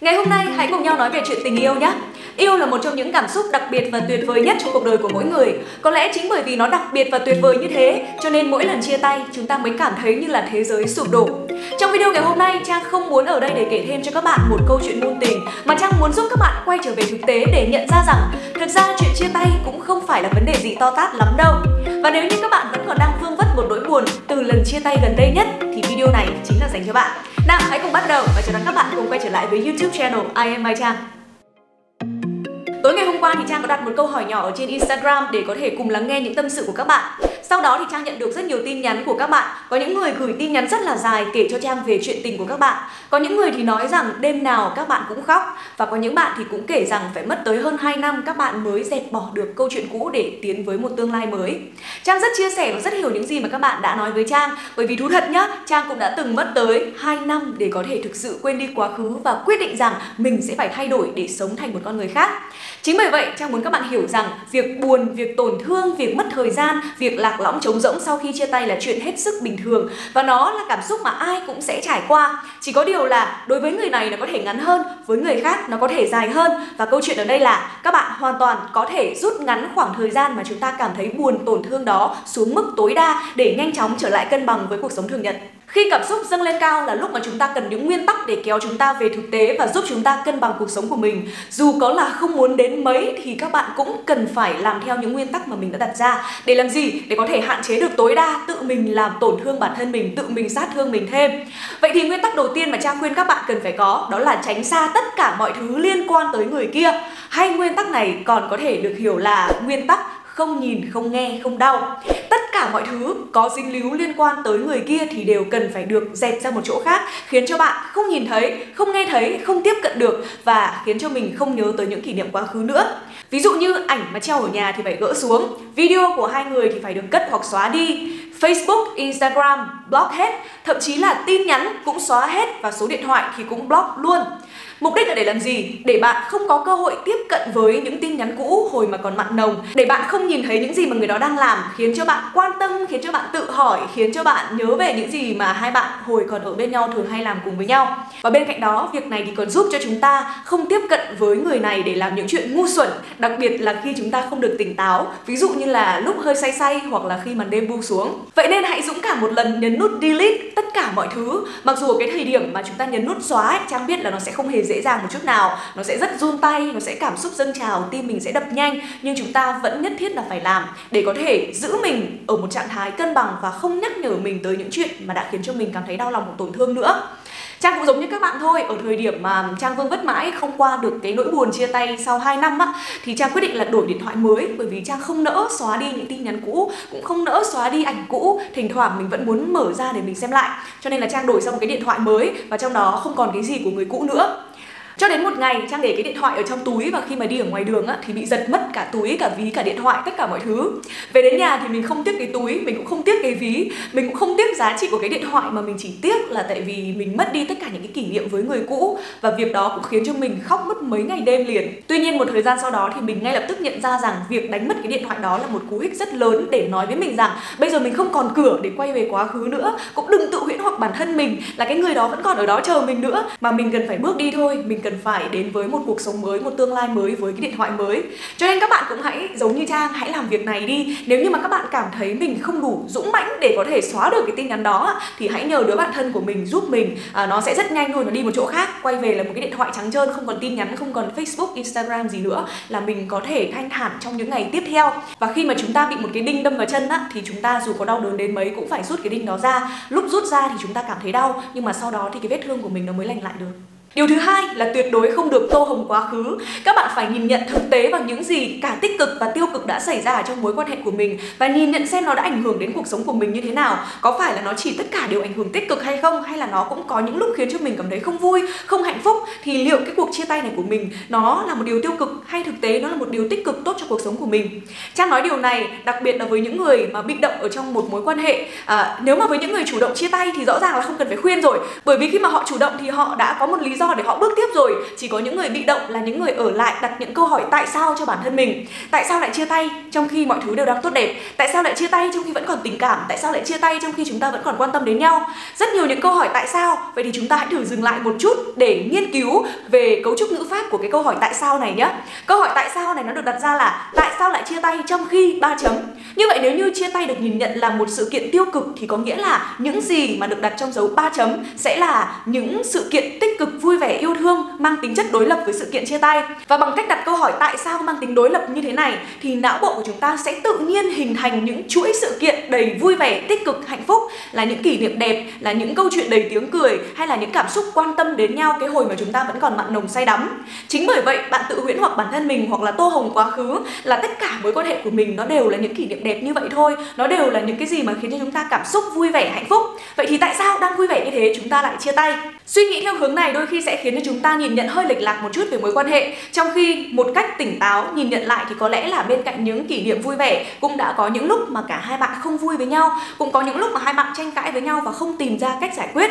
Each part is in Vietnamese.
Ngày hôm nay hãy cùng nhau nói về chuyện tình yêu nhé. Yêu là một trong những cảm xúc đặc biệt và tuyệt vời nhất trong cuộc đời của mỗi người. Có lẽ chính bởi vì nó đặc biệt và tuyệt vời như thế, cho nên mỗi lần chia tay chúng ta mới cảm thấy như là thế giới sụp đổ. Trong video ngày hôm nay, Trang không muốn ở đây để kể thêm cho các bạn một câu chuyện ngôn tình, mà Trang muốn giúp các bạn quay trở về thực tế để nhận ra rằng thực ra chuyện chia tay cũng không phải là vấn đề gì to tát lắm đâu. Và nếu như các bạn vẫn còn đang vương vất một nỗi buồn từ lần chia tay gần đây nhất thì video này chính là dành cho bạn. Nào, hãy cùng bắt đầu và chào đón các bạn cùng quay trở lại với YouTube channel I am Mai Trang. Tối ngày hôm qua thì Trang có đặt một câu hỏi nhỏ ở trên Instagram để có thể cùng lắng nghe những tâm sự của các bạn. Sau đó thì Trang nhận được rất nhiều tin nhắn của các bạn. Có những người gửi tin nhắn rất là dài kể cho Trang về chuyện tình của các bạn. Có những người thì nói rằng đêm nào các bạn cũng khóc và có những bạn thì cũng kể rằng phải mất tới hơn 2 năm các bạn mới dẹp bỏ được câu chuyện cũ để tiến với một tương lai mới. Trang rất chia sẻ và rất hiểu những gì mà các bạn đã nói với Trang bởi vì thú thật nhá, Trang cũng đã từng mất tới 2 năm để có thể thực sự quên đi quá khứ và quyết định rằng mình sẽ phải thay đổi để sống thành một con người khác. Chính bởi vậy, Trang muốn các bạn hiểu rằng việc buồn, việc tổn thương, việc mất thời gian, việc lạc lõng trống rỗng sau khi chia tay là chuyện hết sức bình thường và nó là cảm xúc mà ai cũng sẽ trải qua. Chỉ có điều là đối với người này nó có thể ngắn hơn, với người khác nó có thể dài hơn và câu chuyện ở đây là các bạn hoàn toàn có thể rút ngắn khoảng thời gian mà chúng ta cảm thấy buồn tổn thương đó xuống mức tối đa để nhanh chóng trở lại cân bằng với cuộc sống thường nhật. Khi cảm xúc dâng lên cao là lúc mà chúng ta cần những nguyên tắc để kéo chúng ta về thực tế và giúp chúng ta cân bằng cuộc sống của mình. Dù có là không muốn đến mấy thì các bạn cũng cần phải làm theo những nguyên tắc mà mình đã đặt ra. Để làm gì? Để có thể hạn chế được tối đa tự mình làm tổn thương bản thân mình, tự mình sát thương mình thêm. Vậy thì nguyên tắc đầu tiên mà Trang khuyên các bạn cần phải có đó là tránh xa tất cả mọi thứ liên quan tới người kia. Hay nguyên tắc này còn có thể được hiểu là nguyên tắc không nhìn, không nghe, không đau. Tất cả mọi thứ có dính líu liên quan tới người kia thì đều cần phải được dẹp ra một chỗ khác khiến cho bạn không nhìn thấy, không nghe thấy, không tiếp cận được và khiến cho mình không nhớ tới những kỷ niệm quá khứ nữa. Ví dụ như ảnh mà treo ở nhà thì phải gỡ xuống, video của hai người thì phải được cất hoặc xóa đi, Facebook, Instagram block hết, thậm chí là tin nhắn cũng xóa hết và số điện thoại thì cũng block luôn. Mục đích là để làm gì? Để bạn không có cơ hội tiếp cận với những tin nhắn cũ hồi mà còn mặn nồng. Để bạn không nhìn thấy những gì mà người đó đang làm Khiến cho bạn quan tâm, khiến cho bạn tự hỏi Khiến cho bạn nhớ về những gì mà hai bạn hồi còn ở bên nhau thường hay làm cùng với nhau. Và bên cạnh đó, việc này thì còn giúp cho chúng ta không tiếp cận với người này để làm những chuyện ngu xuẩn. Đặc biệt là khi chúng ta không được tỉnh táo. Ví dụ như là lúc hơi say say hoặc là khi màn đêm buông xuống. Vậy nên hãy dũng cảm một lần nhấn nút delete tất cả mọi thứ. Mặc dù ở cái thời điểm mà chúng ta nhấn nút xóa ấy, Trang biết là nó sẽ không hề dễ dàng một chút nào. Nó sẽ rất run tay nó sẽ cảm xúc dâng trào tim mình sẽ đập nhanh. Nhưng chúng ta vẫn nhất thiết là phải làm để có thể giữ mình ở một trạng thái cân bằng và không nhắc nhở mình tới những chuyện mà đã khiến cho mình cảm thấy đau lòng hoặc tổn thương nữa. Trang cũng giống như các bạn thôi, Ở thời điểm mà Trang vương vất mãi không qua được cái nỗi buồn chia tay sau 2 năm á, Thì Trang quyết định là đổi điện thoại mới, Bởi vì Trang không nỡ xóa đi những tin nhắn cũ, Cũng không nỡ xóa đi ảnh cũ, Thỉnh thoảng mình vẫn muốn mở ra để mình xem lại. Cho nên là Trang đổi sang một cái điện thoại mới Và trong đó không còn cái gì của người cũ nữa cho đến một ngày Trang để cái điện thoại ở trong túi và khi mà đi ở ngoài đường á, thì bị giật mất cả túi, cả ví, cả điện thoại, tất cả mọi thứ. Về đến nhà thì mình không tiếc cái túi, mình cũng không tiếc cái ví, mình cũng không tiếc giá trị của cái điện thoại mà mình chỉ tiếc là tại vì mình mất đi tất cả những cái kỷ niệm với người cũ và việc đó cũng khiến cho mình khóc mất mấy ngày đêm liền. Tuy nhiên một thời gian sau đó thì mình ngay lập tức nhận ra rằng việc đánh mất cái điện thoại đó là một cú hích rất lớn để nói với mình rằng bây giờ mình không còn cửa để quay về quá khứ nữa, cũng đừng tự huyễn hoặc bản thân mình là cái người đó vẫn còn ở đó chờ mình nữa mà mình cần phải bước đi thôi, mình cần cần phải đến với một cuộc sống mới một tương lai mới với cái điện thoại mới. Cho nên các bạn cũng hãy giống như trang hãy làm việc này đi. Nếu như mà các bạn cảm thấy mình không đủ dũng mãnh để có thể xóa được cái tin nhắn đó thì hãy nhờ đứa bạn thân của mình giúp mình. À, nó sẽ rất nhanh thôi nó đi một chỗ khác. Quay về là một cái điện thoại trắng trơn không còn tin nhắn không còn facebook instagram gì nữa là mình có thể thanh thản trong những ngày tiếp theo. Và khi mà chúng ta bị một cái đinh đâm vào chân á thì chúng ta dù có đau đớn đến mấy cũng phải rút cái đinh đó ra. Lúc rút ra thì chúng ta cảm thấy đau nhưng mà sau đó thì cái vết thương của mình nó mới lành lại được. Điều thứ hai là tuyệt đối không được tô hồng quá khứ. Các bạn phải nhìn nhận thực tế bằng những gì cả tích cực và tiêu cực đã xảy ra ở trong mối quan hệ của mình và nhìn nhận xem nó đã ảnh hưởng đến cuộc sống của mình như thế nào. Có phải là nó chỉ tất cả đều ảnh hưởng tích cực hay không hay là nó cũng có những lúc khiến cho mình cảm thấy không vui, không hạnh phúc thì liệu cái cuộc chia tay này của mình nó là một điều tiêu cực hay thực tế nó là một điều tích cực tốt cho cuộc sống của mình. Trang nói điều này đặc biệt là với những người mà bị động ở trong một mối quan hệ. À, nếu mà với những người chủ động chia tay thì rõ ràng là không cần phải khuyên rồi bởi vì khi mà họ chủ động thì họ đã có một lý do do để họ bước tiếp rồi. Chỉ có những người bị động là những người ở lại đặt những câu hỏi tại sao cho bản thân mình. Tại sao lại chia tay trong khi mọi thứ đều đang tốt đẹp? Tại sao lại chia tay trong khi vẫn còn tình cảm? Tại sao lại chia tay trong khi chúng ta vẫn còn quan tâm đến nhau? Rất nhiều những câu hỏi tại sao. Vậy thì chúng ta hãy thử dừng lại một chút để nghiên cứu về cấu trúc ngữ pháp của cái câu hỏi tại sao này nhé câu hỏi tại sao này nó được đặt ra là tại sao lại chia tay trong khi ba chấm? Như vậy nếu như chia tay được nhìn nhận là một sự kiện tiêu cực thì có nghĩa là những gì mà được đặt trong dấu ba chấm sẽ là những sự kiện tích cực vui vẻ, yêu thương, mang tính chất đối lập với sự kiện chia tay. Và bằng cách đặt câu hỏi tại sao mang tính đối lập như thế này, thì não bộ của chúng ta sẽ tự nhiên hình thành những chuỗi sự kiện đầy vui vẻ, tích cực, hạnh phúc, là những kỷ niệm đẹp, là những câu chuyện đầy tiếng cười, hay là những cảm xúc quan tâm đến nhau, cái hồi mà chúng ta vẫn còn mặn nồng say đắm. Chính bởi vậy, bạn tự huyễn hoặc bản thân mình hoặc là tô hồng quá khứ, là tất cả mối quan hệ của mình nó đều là những kỷ niệm đẹp như vậy thôi. Nó đều là những cái gì mà khiến cho chúng ta cảm xúc vui vẻ, hạnh phúc. Vậy thì tại sao đang vui vẻ như thế, chúng ta lại chia tay? Suy nghĩ theo hướng này đôi khi sẽ khiến cho chúng ta nhìn nhận hơi lệch lạc một chút về mối quan hệ. Trong khi một cách tỉnh táo, nhìn nhận lại thì có lẽ là bên cạnh những kỷ niệm vui vẻ cũng đã có những lúc mà cả hai bạn không vui với nhau, cũng có những lúc mà hai bạn tranh cãi với nhau và không tìm ra cách giải quyết.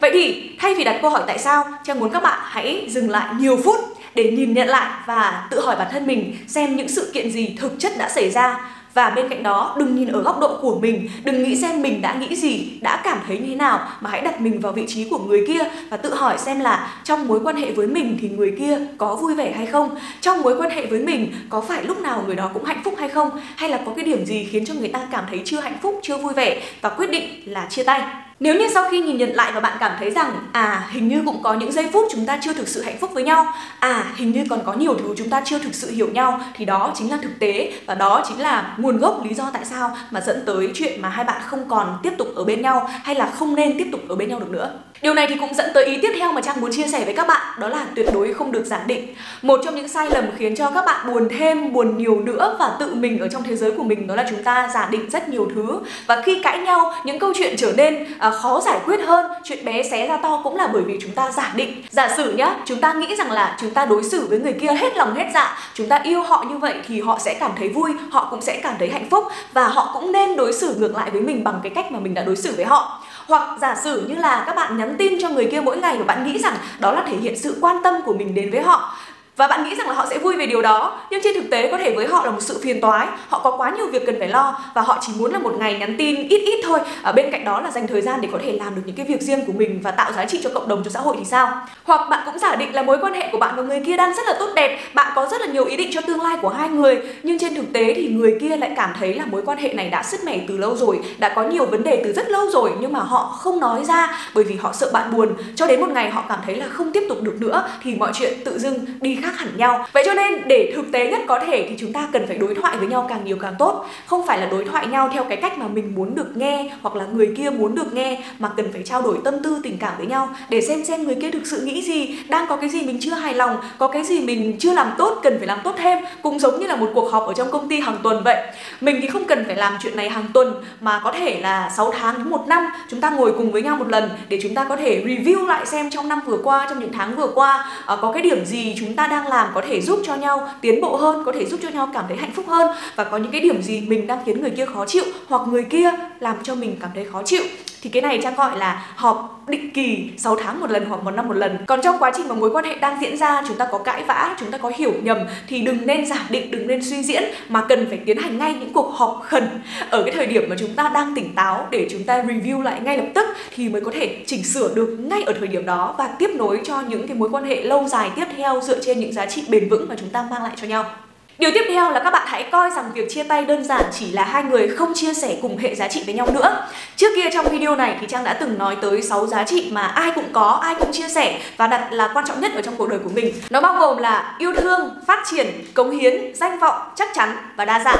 Vậy thì, thay vì đặt câu hỏi tại sao, trang muốn các bạn hãy dừng lại nhiều phút để nhìn nhận lại và tự hỏi bản thân mình xem những sự kiện gì thực chất đã xảy ra và bên cạnh đó, đừng nhìn ở góc độ của mình, đừng nghĩ xem mình đã nghĩ gì, đã cảm thấy như thế nào mà hãy đặt mình vào vị trí của người kia và tự hỏi xem là trong mối quan hệ với mình thì người kia có vui vẻ hay không? Trong mối quan hệ với mình có phải lúc nào người đó cũng hạnh phúc hay không? Hay là có cái điểm gì khiến cho người ta cảm thấy chưa hạnh phúc, chưa vui vẻ và quyết định là chia tay? Nếu như sau khi nhìn nhận lại và bạn cảm thấy rằng à hình như cũng có những giây phút chúng ta chưa thực sự hạnh phúc với nhau, à hình như còn có nhiều thứ chúng ta chưa thực sự hiểu nhau thì đó chính là thực tế và đó chính là nguồn gốc lý do tại sao mà dẫn tới chuyện mà hai bạn không còn tiếp tục ở bên nhau hay là không nên tiếp tục ở bên nhau được nữa. Điều này thì cũng dẫn tới ý tiếp theo mà Trang muốn chia sẻ với các bạn Đó là tuyệt đối không được giả định Một trong những sai lầm khiến cho các bạn buồn thêm, buồn nhiều nữa Và tự mình ở trong thế giới của mình Đó là chúng ta giả định rất nhiều thứ Và khi cãi nhau, những câu chuyện trở nên à, khó giải quyết hơn. Chuyện bé xé ra to cũng là bởi vì chúng ta giả định. Giả sử nhá, chúng ta nghĩ rằng là chúng ta đối xử với người kia hết lòng hết dạ Chúng ta yêu họ như vậy thì họ sẽ cảm thấy vui Họ cũng sẽ cảm thấy hạnh phúc Và họ cũng nên đối xử ngược lại với mình bằng cái cách mà mình đã đối xử với họ. Hoặc giả sử như là các bạn nhắn tin cho người kia mỗi ngày và bạn nghĩ rằng đó là thể hiện sự quan tâm của mình đến với họ và bạn nghĩ rằng là họ sẽ vui về điều đó, nhưng trên thực tế có thể với họ là một sự phiền toái. Họ có quá nhiều việc cần phải lo và họ chỉ muốn là một ngày nhắn tin ít ít thôi. Ở bên cạnh đó là dành thời gian để có thể làm được những cái việc riêng của mình và tạo giá trị cho cộng đồng, cho xã hội thì sao? Hoặc bạn cũng giả định là mối quan hệ của bạn và người kia đang rất là tốt đẹp. Bạn có rất là nhiều ý định cho tương lai của hai người, nhưng trên thực tế thì người kia lại cảm thấy là mối quan hệ này đã sứt mẻ từ lâu rồi, đã có nhiều vấn đề từ rất lâu rồi, nhưng mà họ không nói ra bởi vì họ sợ bạn buồn. Cho đến một ngày họ cảm thấy là không tiếp tục được nữa, thì mọi chuyện tự dưng đi khác hẳn nhau. Vậy cho nên để thực tế nhất có thể thì chúng ta cần phải đối thoại với nhau càng nhiều càng tốt. Không phải là đối thoại nhau theo cái cách mà mình muốn được nghe hoặc là người kia muốn được nghe, mà cần phải trao đổi tâm tư, tình cảm với nhau. Để xem xem người kia thực sự nghĩ gì, đang có cái gì mình chưa hài lòng, có cái gì mình chưa làm tốt, cần phải làm tốt thêm. Cũng giống như là một cuộc họp ở trong công ty hàng tuần vậy. Mình thì không cần phải làm chuyện này hàng tuần, mà có thể là 6 tháng đến một năm, chúng ta ngồi cùng với nhau một lần để chúng ta có thể review lại xem trong năm vừa qua, trong những tháng vừa qua ờ, có cái điểm gì chúng ta đang làm có thể giúp cho nhau tiến bộ hơn, có thể giúp cho nhau cảm thấy hạnh phúc hơn? Và có những cái điểm gì mình đang khiến người kia khó chịu hoặc người kia làm cho mình cảm thấy khó chịu? Thì cái này trang gọi là họp định kỳ 6 tháng một lần hoặc một năm một lần. Còn trong quá trình mà mối quan hệ đang diễn ra, chúng ta có cãi vã, chúng ta có hiểu nhầm, thì đừng nên giả định, đừng nên suy diễn, mà cần phải tiến hành ngay những cuộc họp khẩn. Ở cái thời điểm mà chúng ta đang tỉnh táo để chúng ta review lại ngay lập tức, thì mới có thể chỉnh sửa được ngay ở thời điểm đó và tiếp nối cho những cái mối quan hệ lâu dài tiếp theo dựa trên những giá trị bền vững mà chúng ta mang lại cho nhau. Điều tiếp theo là các bạn hãy coi rằng việc chia tay đơn giản chỉ là hai người không chia sẻ cùng hệ giá trị với nhau nữa. Trước kia trong video này thì Trang đã từng nói tới 6 giá trị mà ai cũng có, ai cũng chia sẻ và đặt là quan trọng nhất ở trong cuộc đời của mình. Nó bao gồm là yêu thương, phát triển, cống hiến, danh vọng, chắc chắn và đa dạng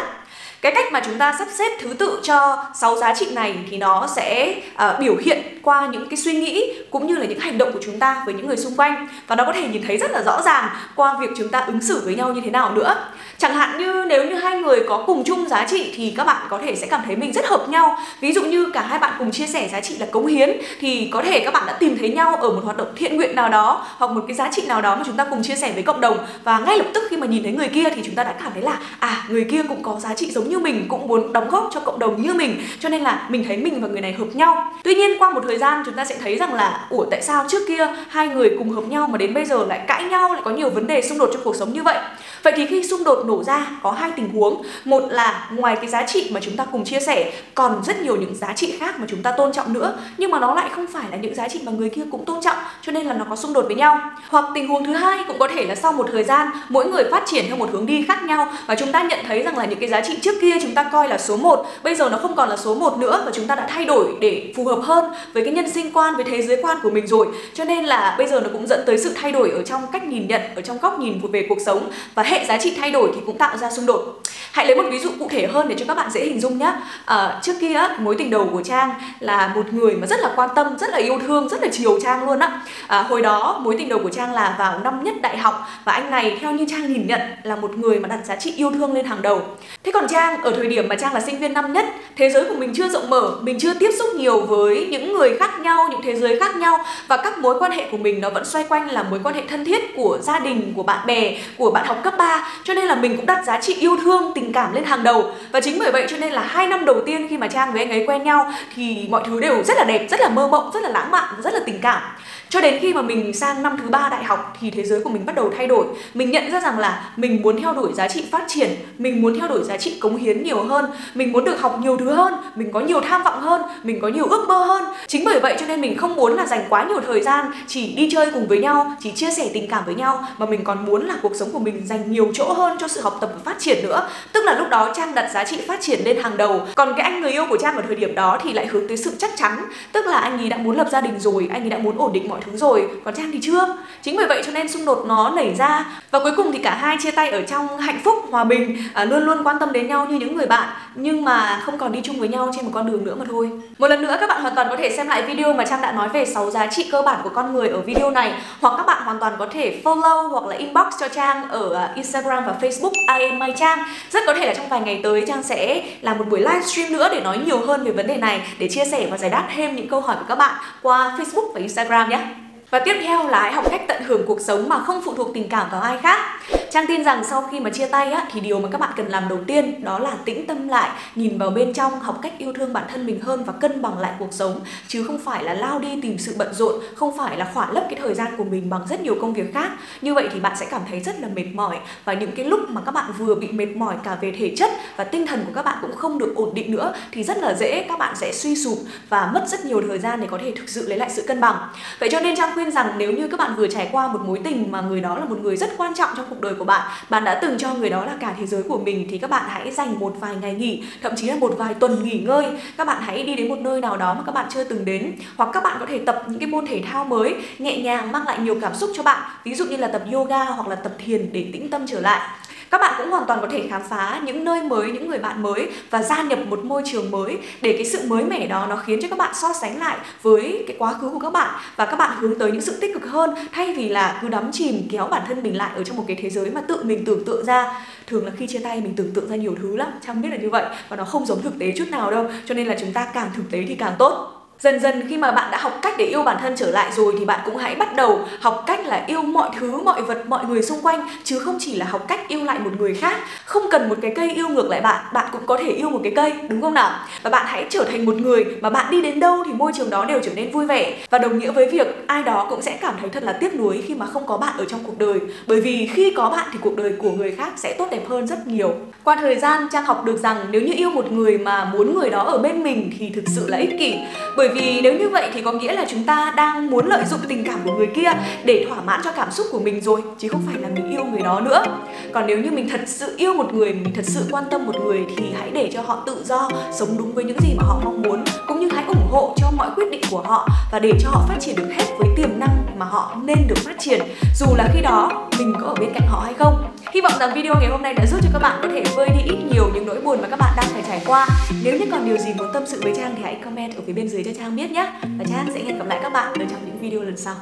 cái cách mà chúng ta sắp xếp thứ tự cho 6 giá trị này thì nó sẽ uh, biểu hiện qua những cái suy nghĩ cũng như là những hành động của chúng ta với những người xung quanh. Và nó có thể nhìn thấy rất là rõ ràng qua việc chúng ta ứng xử với nhau như thế nào nữa. Chẳng hạn như nếu như hai người có cùng chung giá trị thì các bạn có thể sẽ cảm thấy mình rất hợp nhau. Ví dụ như cả hai bạn cùng chia sẻ giá trị là cống hiến thì có thể các bạn đã tìm thấy nhau ở một hoạt động thiện nguyện nào đó hoặc một cái giá trị nào đó mà chúng ta cùng chia sẻ với cộng đồng. Và ngay lập tức khi mà nhìn thấy người kia thì chúng ta đã cảm thấy là à người kia cũng có giá trị giống như như mình cũng muốn đóng góp cho cộng đồng như mình, cho nên là mình thấy mình và người này hợp nhau. Tuy nhiên qua một thời gian chúng ta sẽ thấy rằng là, ủa, tại sao trước kia hai người cùng hợp nhau mà đến bây giờ lại cãi nhau, lại có nhiều vấn đề xung đột trong cuộc sống như vậy? Vậy thì khi xung đột nổ ra, có hai tình huống. Một là ngoài cái giá trị mà chúng ta cùng chia sẻ, còn rất nhiều những giá trị khác mà chúng ta tôn trọng nữa. Nhưng mà nó lại không phải là những giá trị mà người kia cũng tôn trọng, cho nên là nó có xung đột với nhau. Hoặc tình huống thứ hai cũng có thể là sau một thời gian, mỗi người phát triển theo một hướng đi khác nhau. Và chúng ta nhận thấy rằng là những cái giá trị trước kia chúng ta coi là số 1 bây giờ nó không còn là số 1 nữa và chúng ta đã thay đổi để phù hợp hơn với cái nhân sinh quan, với thế giới quan của mình rồi. Cho nên là bây giờ nó cũng dẫn tới sự thay đổi ở trong cách nhìn nhận, ở trong góc nhìn về cuộc sống. Và hệ giá trị thay đổi thì cũng tạo ra xung đột hãy lấy một ví dụ cụ thể hơn để cho các bạn dễ hình dung nhé à, ờ, trước kia mối tình đầu của trang là một người mà rất là quan tâm rất là yêu thương rất là chiều trang luôn á. À, hồi đó mối tình đầu của trang là vào năm nhất đại học và anh này theo như trang nhìn nhận là một người mà đặt giá trị yêu thương lên hàng đầu. Thế còn trang ở thời điểm mà trang là sinh viên năm nhất thế giới của mình chưa rộng mở mình chưa tiếp xúc nhiều với những người khác nhau những thế giới khác nhau và các mối quan hệ của mình nó vẫn xoay quanh là mối quan hệ thân thiết của gia đình của bạn bè của bạn học cấp 3 cho nên là mình cũng đặt giá trị yêu thương tình tình cảm lên hàng đầu. Và chính bởi vậy cho nên là hai năm đầu tiên khi mà trang với anh ấy quen nhau, thì mọi thứ đều rất là đẹp, rất là mơ mộng, rất là lãng mạn và rất là tình cảm cho đến khi mà mình sang năm thứ ba đại học thì thế giới của mình bắt đầu thay đổi. Mình nhận ra rằng là mình muốn theo đuổi giá trị phát triển, mình muốn theo đuổi giá trị cống hiến nhiều hơn, mình muốn được học nhiều thứ hơn, mình có nhiều tham vọng hơn, mình có nhiều ước mơ hơn. Chính bởi vậy cho nên mình không muốn là dành quá nhiều thời gian chỉ đi chơi cùng với nhau, chỉ chia sẻ tình cảm với nhau, mà mình còn muốn là cuộc sống của mình dành nhiều chỗ hơn cho sự học tập và phát triển nữa. Tức là lúc đó trang đặt giá trị phát triển lên hàng đầu. Còn cái anh người yêu của trang ở thời điểm đó thì lại hướng tới sự chắc chắn. Tức là anh ấy đã muốn lập gia đình rồi, anh ấy đã muốn ổn định mọi thứ rồi còn trang thì chưa. Chính vì vậy cho nên xung đột nó nảy ra. Và cuối cùng thì cả hai chia tay ở trong hạnh phúc hòa bình à, luôn luôn quan tâm đến nhau như những người bạn nhưng mà không còn đi chung với nhau trên một con đường nữa mà thôi. Một lần nữa các bạn hoàn toàn có thể xem lại video mà trang đã nói về 6 giá trị cơ bản của con người ở video này hoặc các bạn hoàn toàn có thể follow hoặc là inbox cho trang ở à, instagram và facebook I am my trang. Rất có thể là trong vài ngày tới trang sẽ làm một buổi livestream nữa để nói nhiều hơn về vấn đề này để chia sẻ và giải đáp thêm những câu hỏi của các bạn qua facebook và instagram nhé và tiếp theo là hãy học cách tận hưởng cuộc sống mà không phụ thuộc tình cảm vào ai khác. Trang tin rằng sau khi mà chia tay á, thì điều mà các bạn cần làm đầu tiên đó là tĩnh tâm lại, nhìn vào bên trong, học cách yêu thương bản thân mình hơn và cân bằng lại cuộc sống chứ không phải là lao đi tìm sự bận rộn, không phải là khỏa lấp cái thời gian của mình bằng rất nhiều công việc khác. Như vậy thì bạn sẽ cảm thấy rất là mệt mỏi và những cái lúc mà các bạn vừa bị mệt mỏi cả về thể chất và tinh thần của các bạn cũng không được ổn định nữa thì rất là dễ các bạn sẽ suy sụp và mất rất nhiều thời gian để có thể thực sự lấy lại sự cân bằng. Vậy cho nên Trang khuyên rằng nếu như các bạn vừa trải qua một mối tình mà người đó là một người rất quan trọng trong cuộc đời của bạn. Bạn đã từng cho người đó là cả thế giới của mình, thì các bạn hãy dành một vài ngày nghỉ, thậm chí là một vài tuần nghỉ ngơi. Các bạn hãy đi đến một nơi nào đó mà các bạn chưa từng đến, hoặc các bạn có thể tập những cái môn thể thao mới, nhẹ nhàng, mang lại nhiều cảm xúc cho bạn. Ví dụ như là tập yoga hoặc là tập thiền để tĩnh tâm trở lại các bạn cũng hoàn toàn có thể khám phá những nơi mới, những người bạn mới và gia nhập một môi trường mới để cái sự mới mẻ đó nó khiến cho các bạn so sánh lại với cái quá khứ của các bạn và các bạn hướng tới những sự tích cực hơn. Thay vì là cứ đắm chìm, kéo bản thân mình lại ở trong một cái thế giới mà tự mình tưởng tượng ra. Thường là khi chia tay mình tưởng tượng ra nhiều thứ lắm chẳng biết là như vậy và nó không giống thực tế chút nào đâu, cho nên là chúng ta càng thực tế thì càng tốt. Dần dần khi mà bạn đã học cách để yêu bản thân trở lại rồi thì bạn cũng hãy bắt đầu học cách là yêu mọi thứ, mọi vật, mọi người xung quanh chứ không chỉ là học cách yêu lại một người khác. Không cần một cái cây yêu ngược lại bạn, bạn cũng có thể yêu một cái cây, đúng không nào? Và bạn hãy trở thành một người mà bạn đi đến đâu thì môi trường đó đều trở nên vui vẻ và đồng nghĩa với việc ai đó cũng sẽ cảm thấy thật là tiếc nuối khi mà không có bạn ở trong cuộc đời. Bởi vì khi có bạn thì cuộc đời của người khác sẽ tốt đẹp hơn rất nhiều. Qua thời gian Trang học được rằng nếu như yêu một người mà muốn người đó ở bên mình thì thực sự là ích kỷ. Bởi vì nếu như vậy thì có nghĩa là chúng ta đang muốn lợi dụng tình cảm của người kia để thỏa mãn cho cảm xúc của mình rồi, chứ không phải là mình yêu người đó nữa còn nếu như mình thật sự yêu một người, mình thật sự quan tâm một người thì hãy để cho họ tự do sống đúng với những gì mà họ mong muốn, cũng như hãy ủng hộ cho mọi quyết định của họ và để cho họ phát triển được hết với tiềm năng mà họ nên được phát triển, dù là khi đó mình có ở bên cạnh họ hay không Hy vọng rằng video ngày hôm nay đã giúp cho các bạn có thể vơi đi ít nhiều những nỗi buồn mà các bạn đang phải trải qua. Nếu như còn điều gì muốn tâm sự với Trang thì hãy comment ở phía bên dưới cho trang. Trang biết nhé. Và Trang sẽ hẹn gặp lại các bạn ở trong những video lần sau.